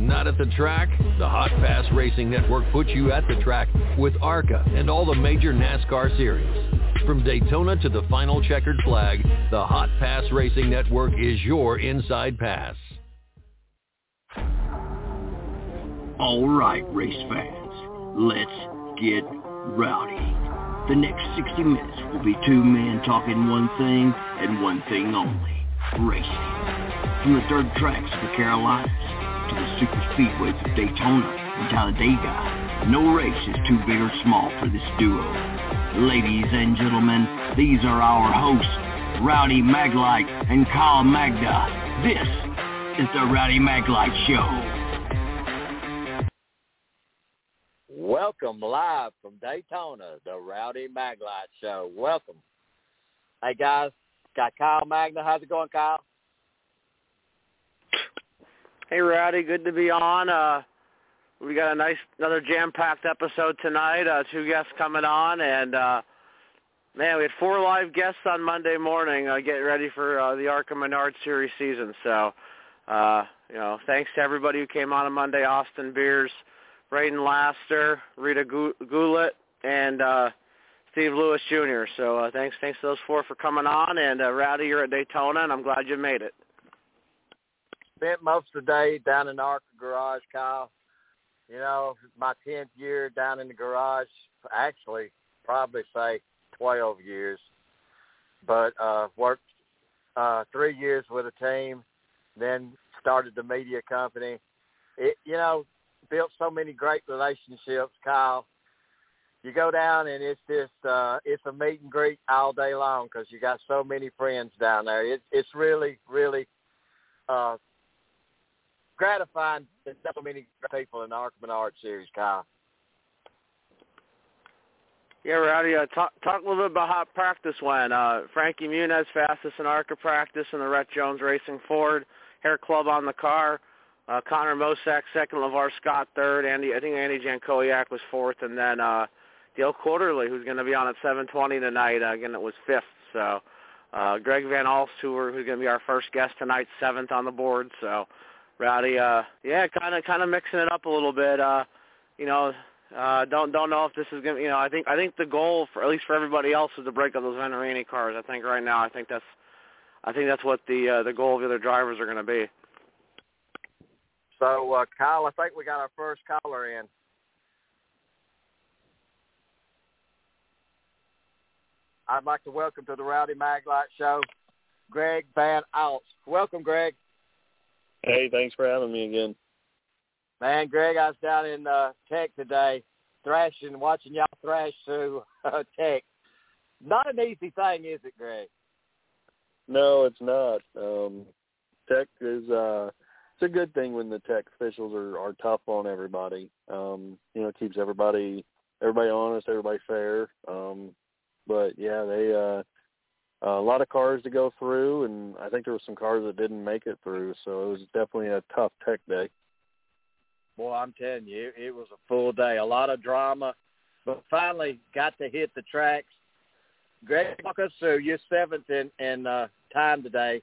Not at the track? The Hot Pass Racing Network puts you at the track with ARCA and all the major NASCAR series. From Daytona to the final checkered flag, the Hot Pass Racing Network is your inside pass. All right, race fans, let's get rowdy. The next 60 minutes will be two men talking one thing and one thing only, racing. From the dirt tracks of the Carolinas to the super speedways of Daytona and Talladega, no race is too big or small for this duo. Ladies and gentlemen, these are our hosts, Rowdy Maglite and Kyle Magda. This is the Rowdy Maglite Show. Welcome live from Daytona, the Rowdy Maglite Show. Welcome. Hey guys, got Kyle Magna. How's it going, Kyle? Hey Rowdy, good to be on. Uh we got a nice another jam packed episode tonight. Uh two guests coming on and uh man, we had four live guests on Monday morning uh getting ready for uh the ARCA Menard series season. So uh, you know, thanks to everybody who came on on Monday, Austin Beers, Braden Laster, Rita Goulet, and uh, Steve Lewis Jr. So uh, thanks, thanks to those four for coming on. And uh, Rowdy, you're at Daytona, and I'm glad you made it. Spent most of the day down in the garage, Kyle. You know, my tenth year down in the garage. Actually, probably say twelve years, but uh, worked uh, three years with a team, then started the media company. It, you know, built so many great relationships, Kyle. You go down and it's just uh, it's a meet and greet all day long because you got so many friends down there. It, it's really really uh, gratifying to so many people in the ARCA Menard series, Kyle. Yeah, Rowdy, uh, talk, talk a little bit about how practice went. Uh, Frankie Muniz fastest in ARCA practice in the Rette Jones Racing Ford. Hair Club on the car. Uh, Connor Mosack second, Lavar Scott third. Andy, I think Andy Jankowiak was fourth, and then uh, Dale Quarterley, who's going to be on at 7:20 tonight. Uh, again, it was fifth. So uh, Greg Van Alst, who who's going to be our first guest tonight, seventh on the board. So Rowdy, uh, yeah, kind of kind of mixing it up a little bit. Uh, you know, uh, don't don't know if this is to You know, I think I think the goal for at least for everybody else is to break up those Venturini cars. I think right now, I think that's I think that's what the uh, the goal of the other drivers are going to be. So, uh, Kyle, I think we got our first caller in. I'd like to welcome to the Rowdy Maglite Show, Greg Van Alst. Welcome, Greg. Hey, thanks for having me again. Man, Greg, I was down in uh, Tech today, thrashing, watching y'all thrash through uh, Tech. Not an easy thing, is it, Greg? No, it's not. Um, Tech is uh, it's a good thing when the tech officials are are tough on everybody. Um, you know, it keeps everybody everybody honest, everybody fair. Um, but yeah, they uh, a lot of cars to go through, and I think there were some cars that didn't make it through. So it was definitely a tough tech day. Boy, I'm telling you, it was a full day, a lot of drama, but finally got to hit the tracks. Greg, walk us through. You're seventh in, in uh, time today.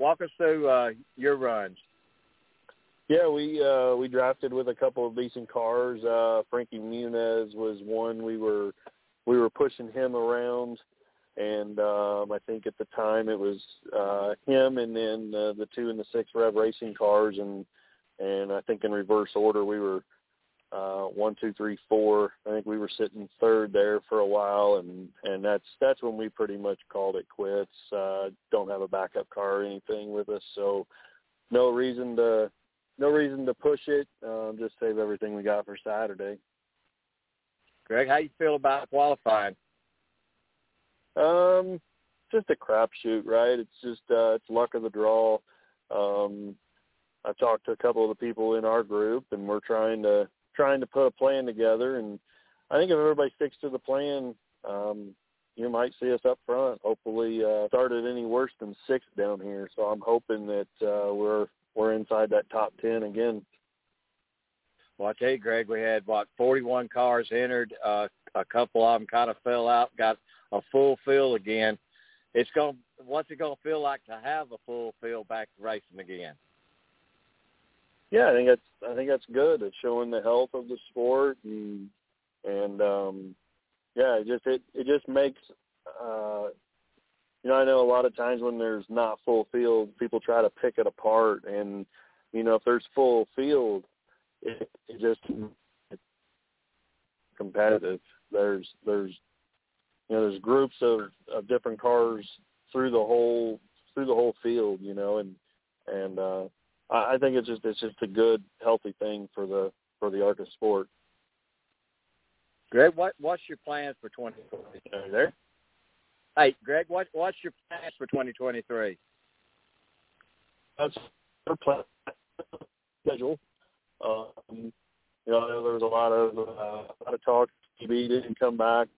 Walk us through uh, your runs. Yeah, we uh we drafted with a couple of decent cars. Uh Frankie Muniz was one we were we were pushing him around and um I think at the time it was uh him and then uh, the two and the six rev racing cars and and I think in reverse order we were uh one, two, three, four. I think we were sitting third there for a while and and that's that's when we pretty much called it quits. Uh don't have a backup car or anything with us, so no reason to no reason to push it. Um, just save everything we got for Saturday. Greg, how you feel about qualifying? Um, just a crapshoot, right? It's just uh, it's luck of the draw. Um, I talked to a couple of the people in our group, and we're trying to trying to put a plan together. And I think if everybody sticks to the plan, um, you might see us up front. Hopefully, uh, started any worse than sixth down here. So I'm hoping that uh, we're we're inside that top ten again. Well, I tell you, Greg, we had what 41 cars entered. Uh, a couple of them kind of fell out. Got a full field again. It's going. to What's it going to feel like to have a full field back racing again? yeah, I think that's I think that's good. It's showing the health of the sport and and um yeah, it just it it just makes uh you know, I know a lot of times when there's not full field, people try to pick it apart and you know, if there's full field, it, it just it's competitive. There's there's you know, there's groups of of different cars through the whole through the whole field, you know, and and uh I, I think it's just it's just a good healthy thing for the for the ARCA sport. Greg, what what's your plans for 2023? Are you there? Hey, Greg, what what's your plans for 2023? That's our plan schedule. Um, you know, know there was a lot of uh, a lot of talk. TB didn't come back,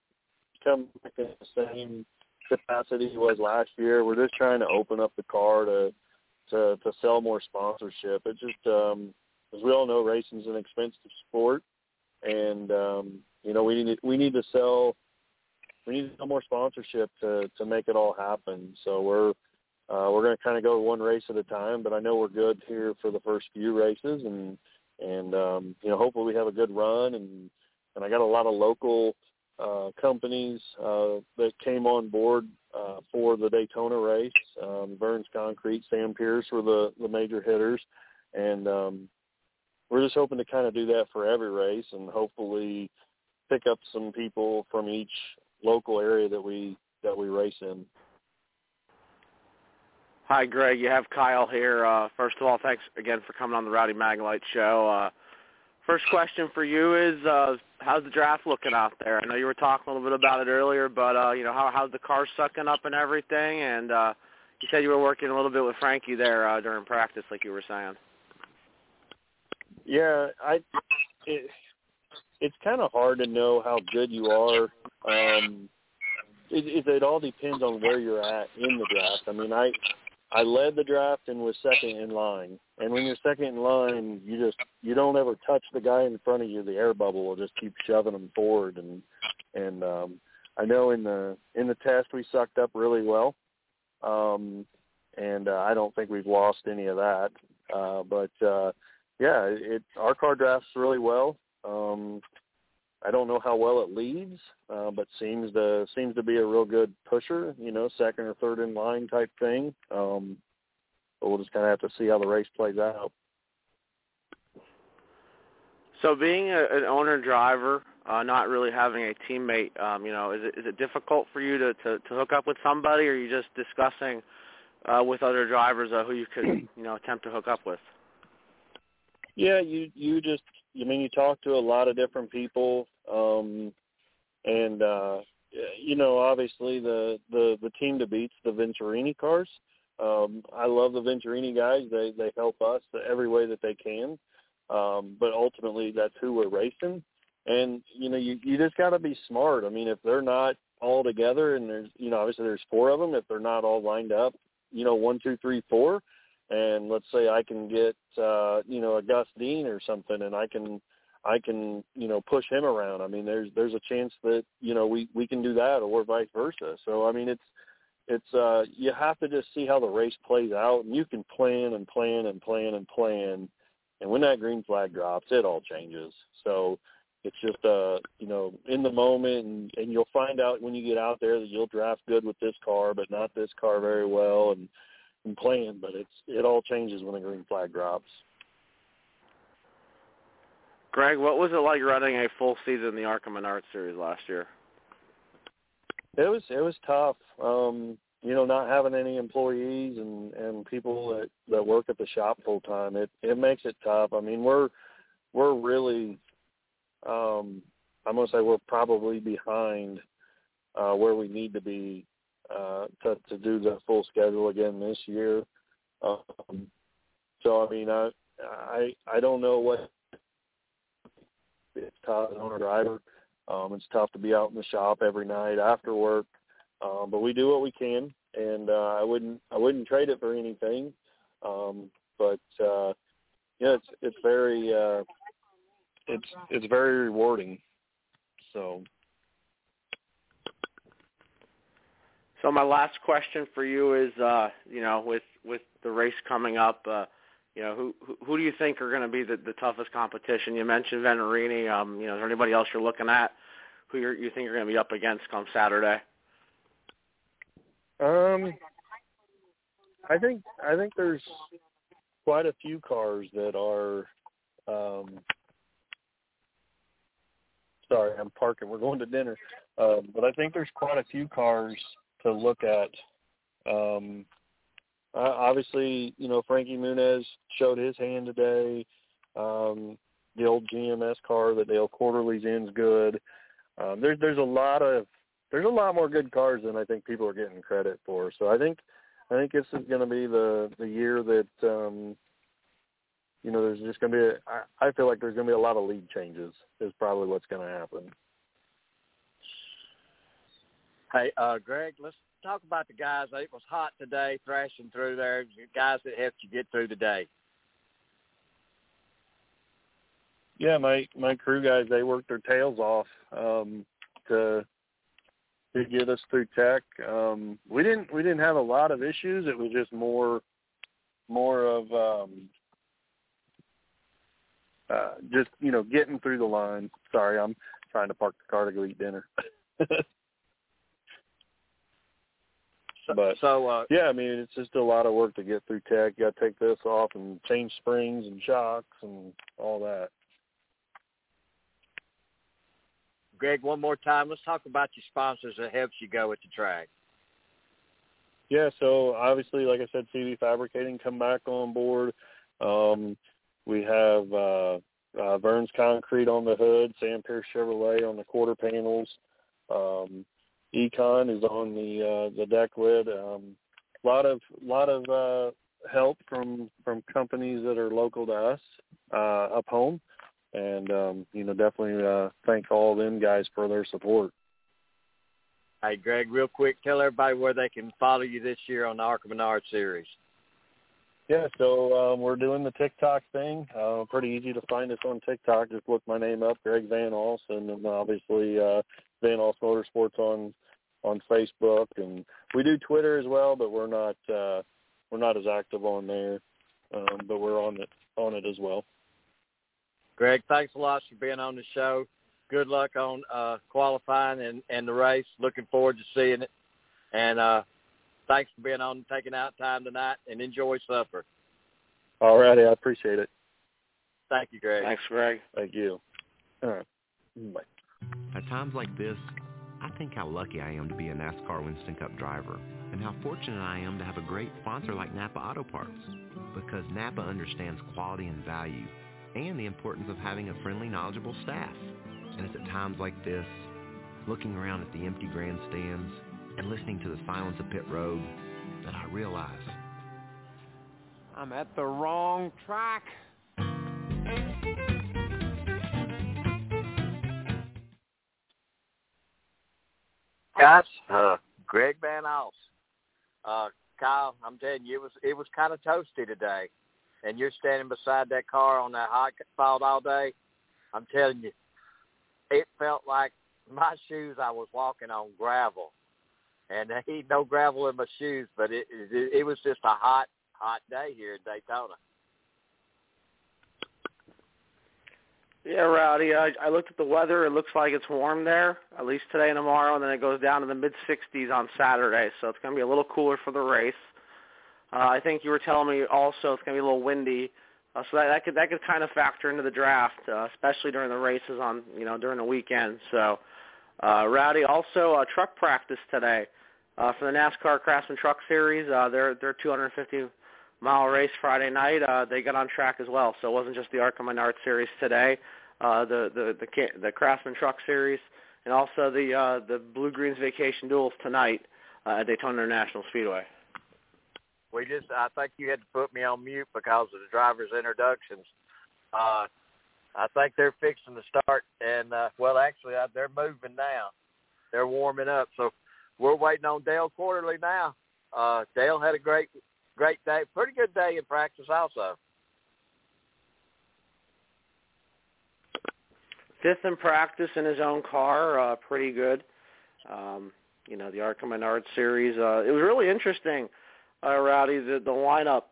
come back in the same capacity he was last year. We're just trying to open up the car to to to sell more sponsorship. It just um, as we all know, racing's an expensive sport, and um, you know we need we need to sell we need to sell more sponsorship to to make it all happen. So we're uh, we're going to kind of go one race at a time, but I know we're good here for the first few races, and and um, you know hopefully we have a good run, and and I got a lot of local uh, companies uh, that came on board uh, for the Daytona race. Um, Burns Concrete, Sam Pierce were the the major hitters, and um, we're just hoping to kind of do that for every race, and hopefully pick up some people from each local area that we that we race in. Hi, Greg. You have Kyle here. Uh, first of all, thanks again for coming on the Rowdy Maglite show. Uh, first question for you is, uh, how's the draft looking out there? I know you were talking a little bit about it earlier, but uh, you know, how how's the car sucking up and everything? And uh, you said you were working a little bit with Frankie there uh, during practice, like you were saying. Yeah, I. It, it's kind of hard to know how good you are. Um, it, it, it all depends on where you're at in the draft. I mean, I I led the draft and was second in line. And when you're second in line, you just you don't ever touch the guy in front of you. The air bubble will just keep shoving them forward. And and um, I know in the in the test we sucked up really well. Um, and uh, I don't think we've lost any of that. Uh, but uh, yeah, it our car drafts really well. Um, I don't know how well it leads, uh, but seems to seems to be a real good pusher. You know, second or third in line type thing. Um, but we'll just kind of have to see how the race plays out. So, being a, an owner driver, uh, not really having a teammate, um, you know, is it is it difficult for you to to, to hook up with somebody, or are you just discussing uh, with other drivers uh, who you could you know attempt to hook up with? Yeah, you you just I mean, you talk to a lot of different people, um, and uh, you know, obviously the the the team to beat's the Venturini cars. Um, I love the Venturini guys. They they help us every way that they can, um, but ultimately that's who we're racing. And you know, you you just got to be smart. I mean, if they're not all together, and there's you know, obviously there's four of them. If they're not all lined up, you know, one, two, three, four and let's say I can get uh, you know a Gus Dean or something, and I can I can you know push him around. I mean, there's there's a chance that you know we we can do that, or vice versa. So I mean, it's it's uh, you have to just see how the race plays out, and you can plan and plan and plan and plan, and when that green flag drops, it all changes. So it's just uh you know in the moment and, and you'll find out when you get out there that you'll draft good with this car but not this car very well and and playing, but it's it all changes when the green flag drops. Greg, what was it like running a full season in the ARCA Menard Series last year? It was it was tough. Um, you know, not having any employees and and people that that work at the shop full time, it it makes it tough. I mean, we're we're really um I'm gonna say we're probably behind uh where we need to be uh, to to do the full schedule again this year. Um, so I mean, I I I don't know what it's tough as owner driver. Um, it's tough to be out in the shop every night after work, um, but we do what we can, and uh, I wouldn't I wouldn't trade it for anything. Um, but uh, yeah, it's it's very uh, it's it's very rewarding. So So my last question for you is, uh, you know, with with the race coming up, uh, you know, who who, do you think are going to be the, the toughest competition? You mentioned Venturini. Um, you know, is there anybody else you're looking at who you're, you think you're going to be up against come Saturday? Um, I think I think there's quite a few cars that are. Um, sorry, I'm parking. We're going to dinner, um, but I think there's quite a few cars to look at. Um, obviously, you know Frankie Muniz showed his hand today. Um, the old GMS car that Dale Quarterley's is good. Um, there's there's a lot of there's a lot more good cars than I think people are getting credit for. So I think I think this is going to be the the year that um, you know there's just going to be. A, I, I feel like there's going to be a lot of lead changes. Is probably what's going to happen. Hey, uh, Greg, let's talk about the guys. It was hot today, thrashing through there. Guys that helped you get through the day. Yeah, my my crew guys they worked their tails off um, to to get us through tech. Um, we didn't we didn't have a lot of issues. It was just more more of um, uh, just you know getting through the line. Sorry, I'm trying to park the car to go eat dinner. but so uh, yeah, I mean it's just a lot of work to get through tech. You got to take this off and change springs and shocks and all that. Greg, one more time. Let's talk about your sponsors that helps you go at the track. Yeah, so obviously, like I said, CV Fabricating come back on board. Um, we have uh, uh, Vern's Concrete on the hood, Sam Pierce Chevrolet on the quarter panels. Um, Econ is on the uh, the deck. Um, a lot of lot of uh, help from from companies that are local to us uh, up home and um, you know definitely uh, thank all them guys for their support. Hey, Greg, real quick, tell everybody where they can follow you this year on the ARCA Menard series. Yeah, so um, we're doing the TikTok thing. Uh, pretty easy to find us on TikTok. Just look my name up, Greg Van Alst, and obviously uh, Van Alst Motorsports on on Facebook, and we do Twitter as well, but we're not uh, we're not as active on there. Um, but we're on it on it as well. Greg, thanks a lot for being on the show. Good luck on uh, qualifying and, and the race. Looking forward to seeing it. And uh, thanks for being on, taking out time tonight, and enjoy supper. All righty, I appreciate it. Thank you, Greg. Thanks, Greg. Thank you. All right. Bye. At times like this, I think how lucky I am to be a NASCAR Winston Cup driver and how fortunate I am to have a great sponsor like Napa Auto Parts because Napa understands quality and value and the importance of having a friendly, knowledgeable staff. And it's at times like this, looking around at the empty grandstands and listening to the silence of pit road, that I realize I'm at the wrong track. Guys, uh, Greg Van Alst. Uh, Kyle, I'm telling you, it was it was kind of toasty today and you're standing beside that car on that hot asphalt all day, I'm telling you, it felt like my shoes I was walking on gravel, and there ain't no gravel in my shoes, but it, it it was just a hot hot day here in Daytona. Yeah, Rowdy. I, I looked at the weather. It looks like it's warm there, at least today and tomorrow, and then it goes down to the mid 60s on Saturday. So it's going to be a little cooler for the race. Uh, I think you were telling me also it's going to be a little windy, uh, so that, that could that could kind of factor into the draft, uh, especially during the races on you know during the weekend. So, uh, Rowdy also uh, truck practice today for the NASCAR Craftsman Truck Series. Uh, their their 250 mile race Friday night. Uh, they got on track as well, so it wasn't just the ARCA Menard Series today. Uh, the the the the Craftsman Truck Series and also the uh, the Bluegreen Vacations Duels tonight uh, at Daytona International Speedway. We just, I think you had to put me on mute because of the driver's introductions. Uh, I think they're fixing to start, and uh, well, actually, uh, they're moving now. They're warming up, so we're waiting on Dale Quarterley now. Uh, Dale had a great, great day, pretty good day in practice, also. Fifth in practice in his own car, uh, pretty good. Um, you know, the ARCA Menard series. Uh, it was really interesting uh, Rowdy, the, the lineup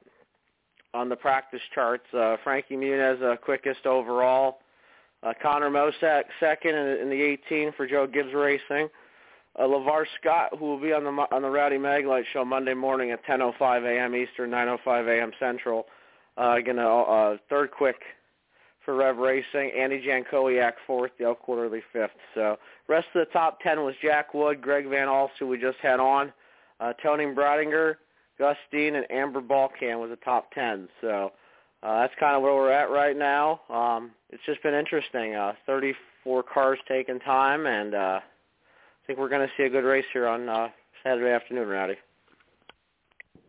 on the practice charts. Uh, Frankie Muniz uh, quickest overall. Uh, Connor Mosack second in, in the 18 for Joe Gibbs Racing. Lavar Scott, who will be on the on the Rowdy Maglite show Monday morning at 10:05 a.m. Eastern, 9:05 a.m. Central. Uh, gonna uh, third quick for Rev Racing. Andy Jankowiak fourth, Dale Quarterley fifth. So rest of the top ten was Jack Wood, Greg Van Alst, who we just had on, uh, Toni Breidinger, Gus Dean, and Amber Balcaen was the top ten. So uh, that's kind of where we're at right now. Um, it's just been interesting. Uh, 34 cars taking time, and uh, think we're going to see a good race here on uh, Saturday afternoon, Rowdy.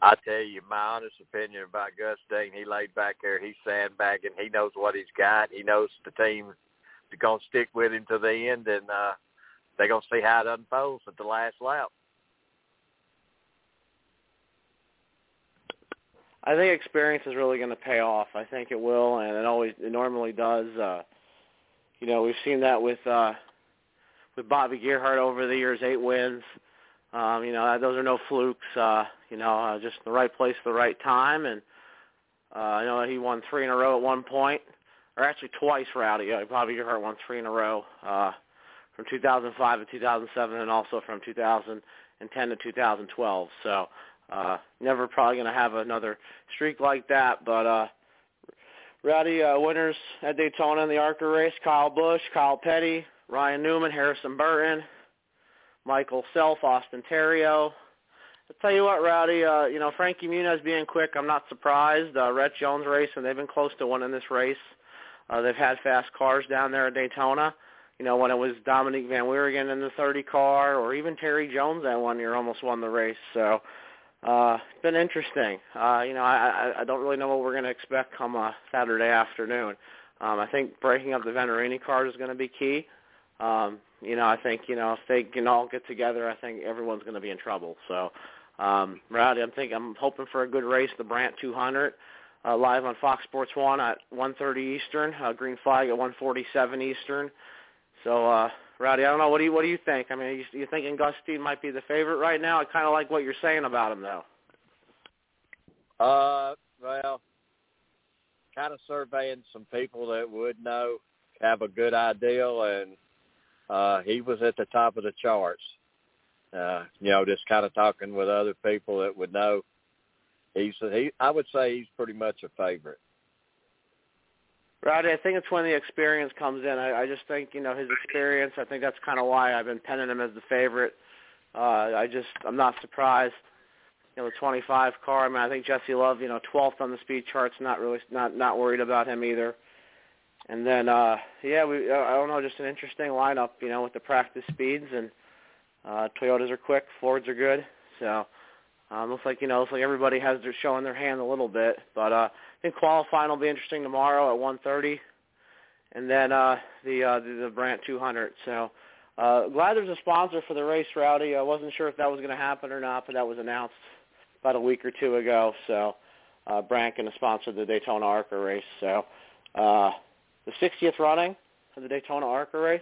I tell you, my honest opinion about Gus Dean, he laid back there, he's sandbagging, he knows what he's got, he knows the team is going to stick with him to the end, and uh, they're going to see how it unfolds at the last lap. I think experience is really going to pay off. I think it will, and it always it normally does. Uh, you know, we've seen that with uh, with Bobby Gerhart over the years, eight wins. Um, you know, those are no flukes. Uh, you know, uh, just the right place, at the right time, and uh, I know he won three in a row at one point, or actually twice. Rowdy, yeah, Bobby Gerhart won three in a row uh, from 2005 to 2007, and also from 2010 to 2012. So uh, never probably going to have another streak like that, but uh, Rowdy uh, winners at Daytona in the ARCA race, Kyle Busch, Kyle Petty, Ryan Newman, Harrison Burton, Michael Self, Austin Theriault. I'll tell you what, Rowdy, uh, you know, Frankie Muniz being quick, I'm not surprised. Uh, Rette Jones racing, they've been close to winning this race. Uh, they've had fast cars down there at Daytona. You know, when it was Dominique Van Wieringen in the 30 car, or even Terry Jones that one year almost won the race. So uh, it's been interesting. Uh, you know, I, I, I don't really know what we're going to expect come uh, Saturday afternoon. Um, I think breaking up the Venturini cars is going to be key. Um, you know, I think you know if they can all get together, I think everyone's going to be in trouble. So, um, Rowdy, I'm thinking I'm hoping for a good race, the Brandt 200, uh, live on Fox Sports One at 1:30 Eastern, uh, green flag at 1:47 Eastern. So, uh, Rowdy, I don't know. What do you What do you think? I mean, you, you thinking Gus Dean might be the favorite right now? I kind of like what you're saying about him, though. Uh, well, kind of surveying some people that would know, have a good idea, and uh, he was at the top of the charts. Uh, you know, just kind of talking with other people that would know. He's he. I would say he's pretty much a favorite. Rowdy, I think it's when the experience comes in. I, I just think you know his experience. I think that's kind of why I've been penning him as the favorite. Uh, I just I'm not surprised. You know, the 25 car. I mean, I think Jesse Love, you know, 12th on the speed charts. Not really, not not worried about him either. And then, uh, yeah, we I don't know, just an interesting lineup. You know, with the practice speeds and uh, Toyotas are quick, Fords are good. So um, looks like you know, looks like everybody has their showing their hand a little bit, but. uh I think qualifying will be interesting tomorrow at 1:30, and then uh, the, uh, the the Brandt 200. So uh, glad there's a sponsor for the race, Rowdy. I wasn't sure if that was going to happen or not, but that was announced about a week or two ago. So uh, Brandt going to sponsor the Daytona ARCA race. So uh, the 60th running of the Daytona ARCA race.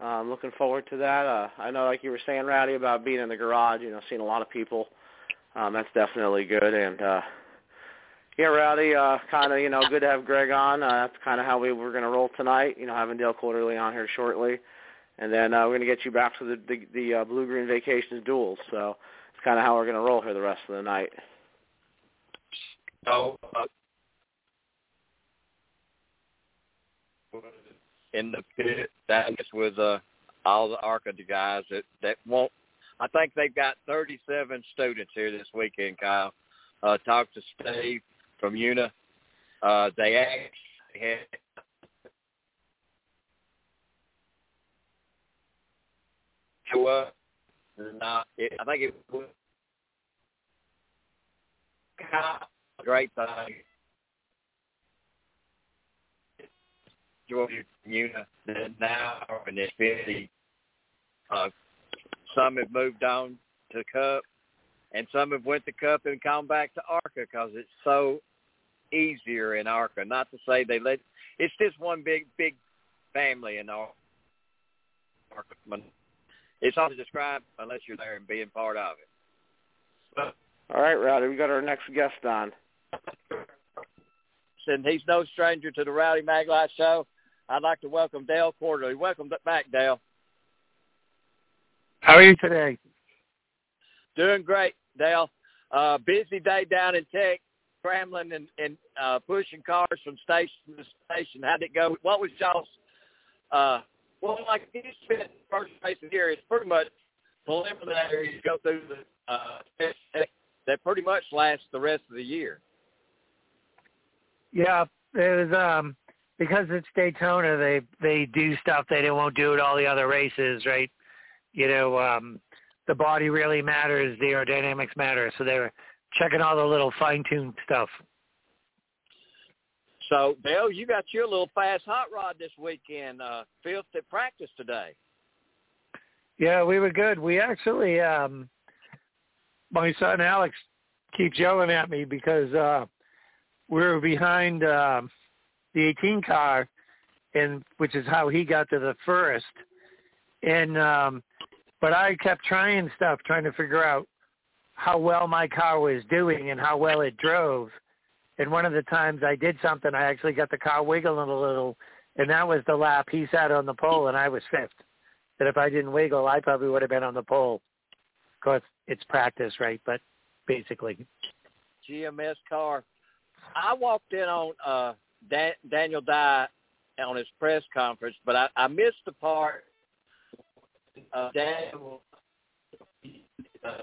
I'm looking forward to that. Uh, I know, like you were saying, Rowdy, about being in the garage. You know, seeing a lot of people. Um, that's definitely good, and uh, yeah, Rowdy, uh, kind of, you know, good to have Greg on. Uh, that's kind of how we were going to roll tonight, you know, having Dale Quarterley on here shortly. And then uh, we're going to get you back to the the, the uh, Bluegreen Vacations duels. So it's kind of how we're going to roll here the rest of the night. So, uh, in the pit, that is with uh, all the ARCA guys that, that won't, I think they've got 37 students here this weekend, Kyle. Uh, talked to Steve from UNA. Uh, they actually had up. Not, it, I think it was a great thing. Georgia that now in Xfinity. Uh, some have moved on to Cup, and some have went to Cup and come back to ARCA because it's so easier in ARCA. Not to say they let it's just one big big family in ARCA. It's hard to describe unless you're there and being part of it. But, All right, Rowdy, we got our next guest on. and he's no stranger to the Rowdy Maglite Show. I'd like to welcome Dale Quarterley. Welcome back, Dale. How are you today? Doing great, Dale. Uh, busy day down in Tech, scrambling and, and uh, pushing cars from station to station. How'd it go? What was y'all's? Uh, well, like you spent first race of the year, it's pretty much preliminary. You go through the uh, that pretty much lasts the rest of the year. Yeah, it was um because it's Daytona. They they do stuff they won't do at all the other races, right? You know, um the body really matters, the aerodynamics matter. So they're checking all the little fine-tuned stuff. So, Bill, you got your little fast hot rod this weekend, uh, fifth at practice today. Yeah, we were good. We actually, um, my son Alex keeps yelling at me because uh, we were behind uh, the 18 car, and which is how he got to the first. And um, but I kept trying stuff, trying to figure out how well my car was doing and how well it drove. And one of the times I did something, I actually got the car wiggling a little, and that was the lap he sat on the pole, and I was fifth. That if I didn't wiggle, I probably would have been on the pole. Of course, it's practice, right? But basically, GMS car. I walked in on uh Dan- Daniel Dye on his press conference, but I, I missed the part uh, Daniel. Uh,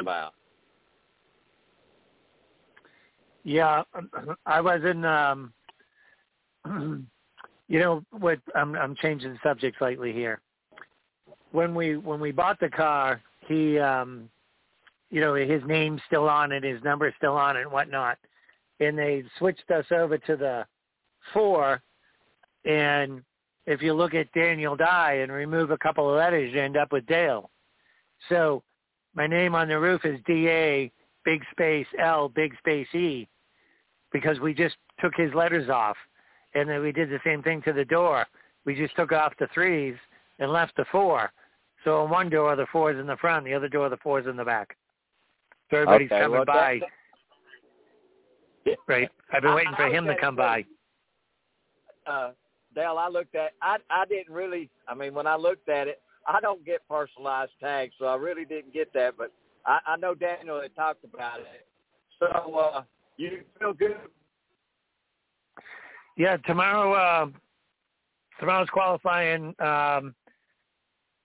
about. Yeah, I was in. Um, you know what? I'm I'm changing the subject slightly here. When we when we bought the car, he, um, you know, his name's still on it, his number's still on it, and whatnot. And they switched us over to the four, and if you look at Daniel Dye and remove a couple of letters, you end up with Dale. So my name on the roof is D-A, big space L, big space E, because we just took his letters off. And then we did the same thing to the door. We just took off the threes and left the four. So on one door, the four is in the front. The other door, the four is in the back. So everybody's okay, coming well, by. That, right. I've been waiting I, for I him to come by. Uh, Dale, I looked at. I I didn't really. I mean, when I looked at it, I don't get personalized tags, so I really didn't get that. But I, I know Daniel had talked about it. So uh, you feel good? Yeah, tomorrow. Uh, tomorrow's qualifying. Um,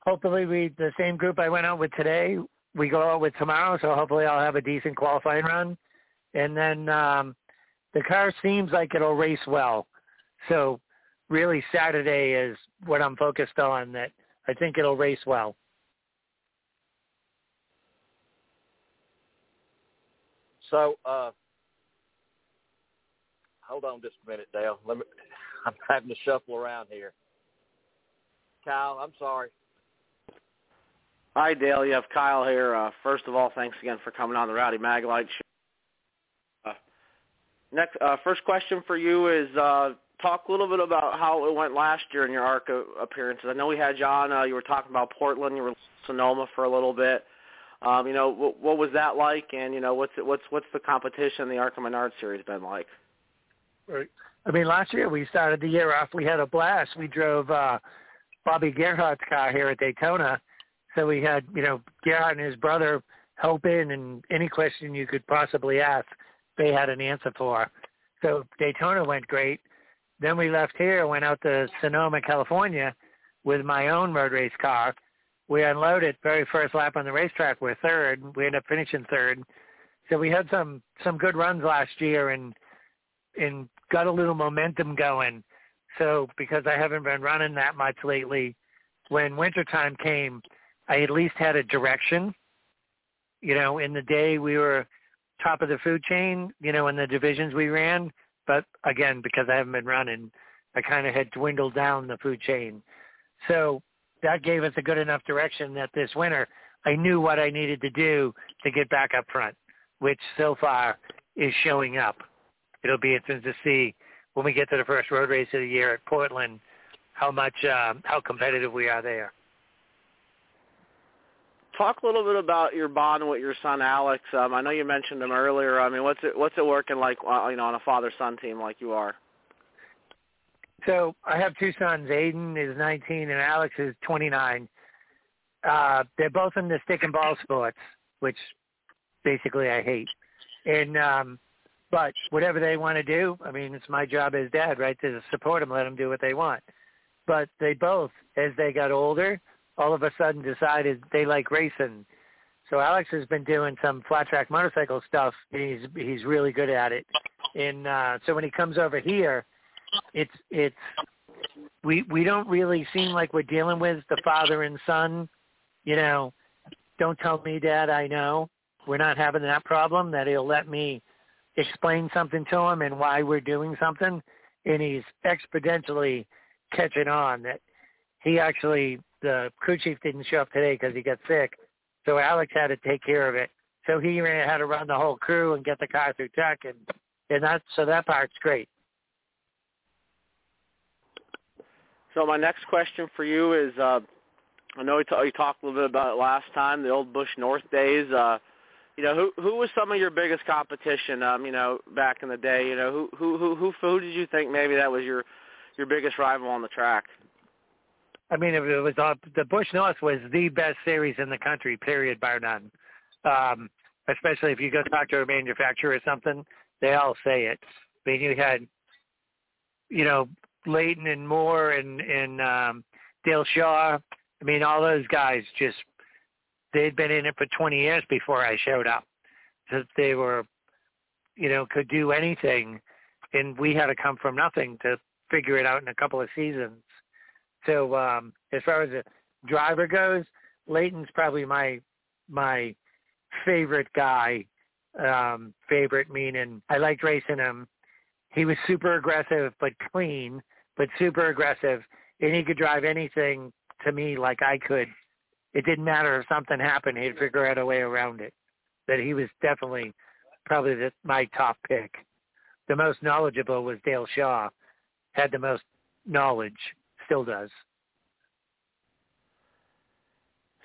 hopefully, we the same group I went out with today. We go out with tomorrow, so hopefully I'll have a decent qualifying run. And then um, the car seems like it'll race well. So really Saturday is what I'm focused on that I think it'll race well. So, uh, hold on just a minute, Dale. Let me. I'm having to shuffle around here. Kyle, I'm sorry. Hi, Dale. You have Kyle here. Uh, first of all, thanks again for coming on the Rowdy Maglite show. Uh, next, uh, first question for you is uh, talk a little bit about how it went last year in your ARCA appearances. I know we had you on. Uh, you were talking about Portland. You were Sonoma for a little bit. Um, you know, what, what was that like? And you know, what's what's what's the competition the ARCA Menard Series been like? Right. I mean, last year we started the year off. We had a blast. We drove uh, Bobby Gerhart's car here at Daytona, so we had you know Gerhart and his brother helping, and any question you could possibly ask, they had an answer for. So Daytona went great. Then we left here, went out to Sonoma, California, with my own road race car. We unloaded very first lap on the racetrack. We're third. We ended up finishing third. So we had some some good runs last year and and got a little momentum going. So because I haven't been running that much lately, when wintertime came, I at least had a direction. You know, in the day we were top of the food chain, you know, in the divisions we ran. But again, because I haven't been running, I kind of had dwindled down the food chain. So that gave us a good enough direction that this winter I knew what I needed to do to get back up front, which so far is showing up. It'll be interesting to see when we get to the first road race of the year at Portland how much um, how competitive we are there. Talk a little bit about your bond with your son Alex. Um, I know you mentioned him earlier. I mean, what's it what's it working like? Uh, you know, on a father-son team like you are. So I have two sons. Aiden is 19 and Alex is 29. Uh, they're both in the stick and ball sports, which basically I hate. And um, but whatever they want to do, I mean, it's my job as dad, right, to support them, let them do what they want. But they both, as they got older, all of a sudden decided they like racing. So Alex has been doing some flat track motorcycle stuff. He's he's really good at it. And uh, so when he comes over here, it's it's we we don't really seem like we're dealing with the father and son. You know, don't tell me, Dad. I know we're not having that problem. That he'll let me explain something to him and why we're doing something, and he's exponentially catching on. That he actually the crew chief didn't show up today because he got sick, so Alex had to take care of it. So he ran, had to run the whole crew and get the car through tech, and and that so that part's great. So my next question for you is, uh, I know you, t- talked a little bit about it last time, the old Busch North days. Uh, you know, who who was some of your biggest competition? Um, you know, back in the day. You know, who who who who, who did you think maybe that was your your biggest rival on the track? I mean, it was uh, the Busch North was the best series in the country, period, bar none. Um, especially if you go talk to a manufacturer or something, they all say it. I mean, you had, you know, Leighton and Moore and and um, Dale Shaw. I mean, all those guys just they'd been in it for 20 years before I showed up. That they were, you know, could do anything, and we had to come from nothing to figure it out in a couple of seasons. So um, as far as the driver goes, Leighton's probably my my favorite guy. Um, favorite meaning I liked racing him. He was super aggressive but clean but super aggressive, and he could drive anything to me like I could. It didn't matter if something happened; he'd figure out a way around it. That he was definitely probably the, my top pick. The most knowledgeable was Dale Shaw. Had the most knowledge, still does.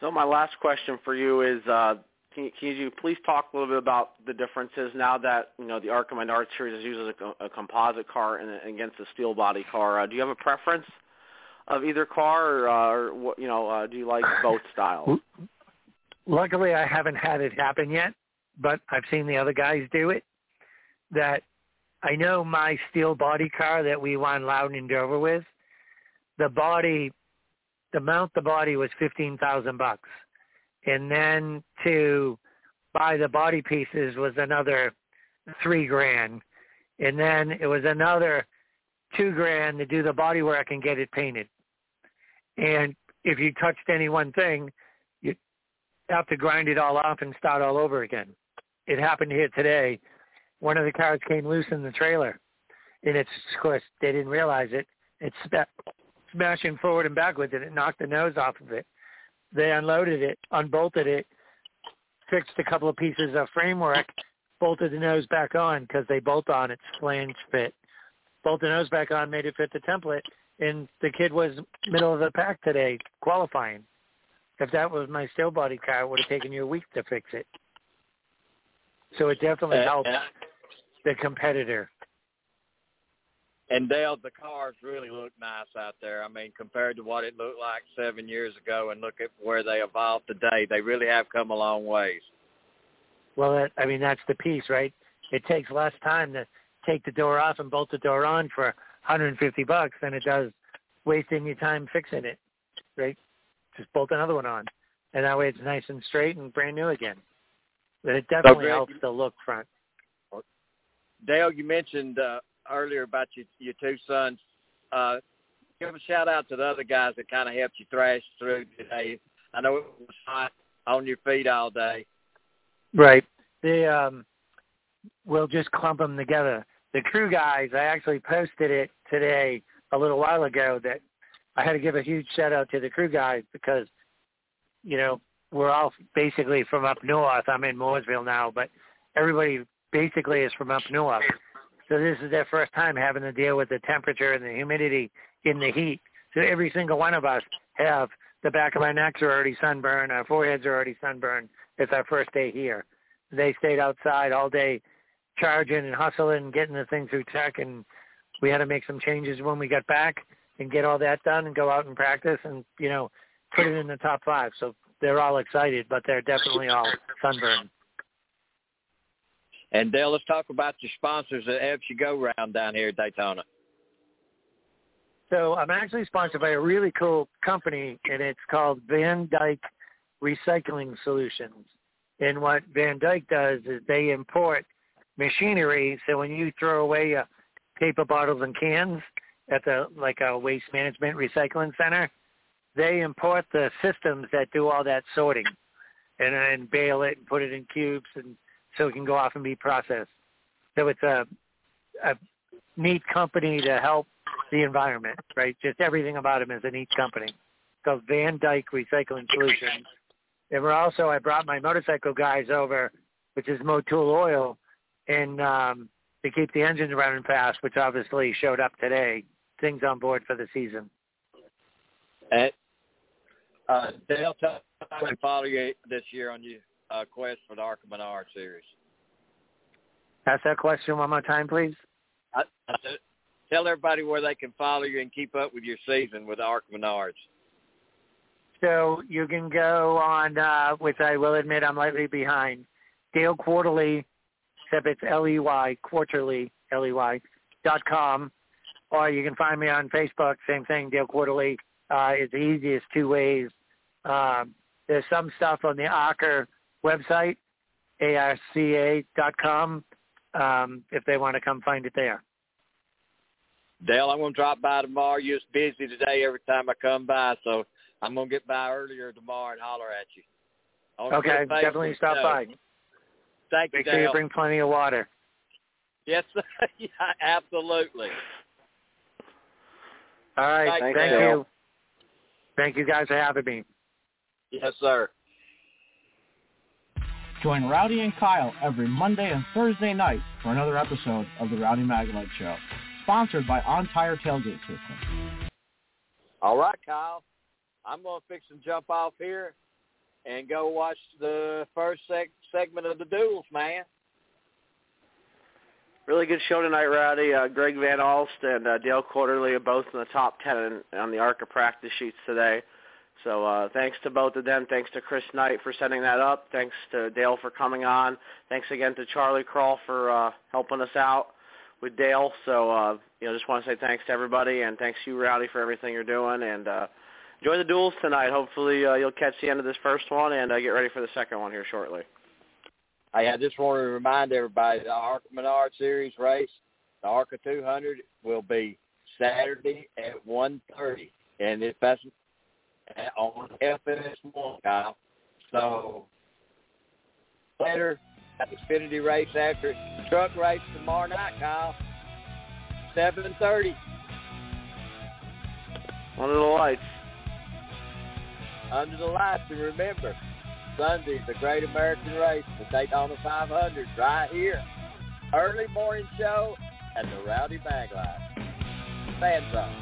So my last question for you is, uh, can, can you please talk a little bit about the differences now that you know the ARCA Menard Series uses a, a composite car in, against a steel body car? Uh, do you have a preference of either car, or, uh, or what, you know, uh, do you like both styles? Luckily, I haven't had it happen yet, but I've seen the other guys do it. That I know my steel body car that we won Loudon and Dover with, the body, the mount the body was fifteen thousand bucks and then to buy the body pieces was another three grand, and then it was another two grand to do the body work and get it painted. And if you touched any one thing, you have to grind it all off and start all over again. It happened here today. One of the cars came loose in the trailer, and it's of course they didn't realize it. It's smashing forward and backwards, and it knocked the nose off of it. They unloaded it, unbolted it, fixed a couple of pieces of framework, bolted the nose back on because they bolt on its flange fit. Bolted the nose back on, made it fit the template, and the kid was middle of the pack today qualifying. If that was my steel body car, it would have taken you a week to fix it. So it definitely uh, helps uh, the competitor and Dale, the cars really look nice out there. I mean, compared to what it looked like seven years ago, and look at where they evolved today, they really have come a long ways. Well, I mean, that's the piece, right? It takes less time to take the door off and bolt the door on for 150 bucks than it does wasting your time fixing it, right? Just bolt another one on, and that way it's nice and straight and brand new again. But it definitely so, helps the look front. Dale, you mentioned uh, earlier about your your two sons. Uh, give a shout out to the other guys that kind of helped you thrash through today. I know it was hot on your feet all day. Right. They um, we'll just clump them together. The crew guys, I actually posted it today a little while ago that I had to give a huge shout out to the crew guys because, you know, we're all basically from up north. I'm in Mooresville now, but everybody basically is from up north. So this is their first time having to deal with the temperature and the humidity in the heat. So every single one of us have the back of our necks are already sunburned. Our foreheads are already sunburned. It's our first day here. They stayed outside all day charging and hustling getting the thing through tech and we had to make some changes when we got back and get all that done and go out and practice and, you know, put it in the top five. So they're all excited, but they're definitely all sunburned. And Dale, let's talk about your sponsors that helps you go round down here at Daytona. So I'm actually sponsored by a really cool company, and it's called Van Dyk Recycling Solutions. And what Van Dyk does is they import machinery. So when you throw away your paper bottles and cans at the like a waste management recycling center, they import the systems that do all that sorting and then bale it and put it in cubes and so it can go off and be processed. So it's a a neat company to help the environment, right? Just everything about them is a neat company. It's called Van Dyk Recycling Solutions. And we're also I brought my motorcycle guys over, which is Motul Oil, and um to keep the engines running fast, which obviously showed up today. Things on board for the season. Uh, Dale, me to follow you this year on your uh, quest for the Menard series. Ask that question one more time, please. I, I tell everybody where they can follow you and keep up with your season with Menards. So you can go on, uh, which I will admit I'm slightly behind, Dale Quarterley, except it's L-E-Y, Quarterley, L-E-Y, dot com. Or you can find me on Facebook, same thing, Dale Quarterley. Uh, it's the easiest two ways. Um, there's some stuff on the ARCA website, arca.com, um, if they want to come find it there. Dale, I'm going to drop by tomorrow. You're just busy today every time I come by, so I'm going to get by earlier tomorrow and holler at you. Okay, definitely stop by. Thank Make you, Make sure Dale. you bring plenty of water. Yes, sir. yeah, absolutely. All right, Thanks, thank you. Thank you guys for having me. Yes, sir. Join Rowdy and Kyle every Monday and Thursday night for another episode of the Rowdy Maglite Show, sponsored by On Tire Tailgate System. All right, Kyle. I'm going to fix and jump off here and go watch the first seg- segment of the duels, man. Really good show tonight, Rowdy. Uh, Greg Van Alst and uh, Dale Quarterley are both in the top 10 on the ARCA practice sheets today. So uh, thanks to both of them. Thanks to Chris Knight for setting that up. Thanks to Dale for coming on. Thanks again to Charlie Kroll for uh, helping us out with Dale. So, uh, you know, just want to say thanks to everybody, and thanks to you, Rowdy, for everything you're doing. And uh, enjoy the duels tonight. Hopefully uh, you'll catch the end of this first one and uh, get ready for the second one here shortly. I just want to remind everybody the ARCA Menard Series race, the ARCA 200, will be Saturday at 1.30. And if that's on FS1, Kyle. So later at the Xfinity race after truck race tomorrow night, Kyle. 7.30 Under the lights. under the lights. And remember, Sunday, the Great American Race, the Daytona 500, right here. Early morning show at the Rowdy Maglite. Fan zone.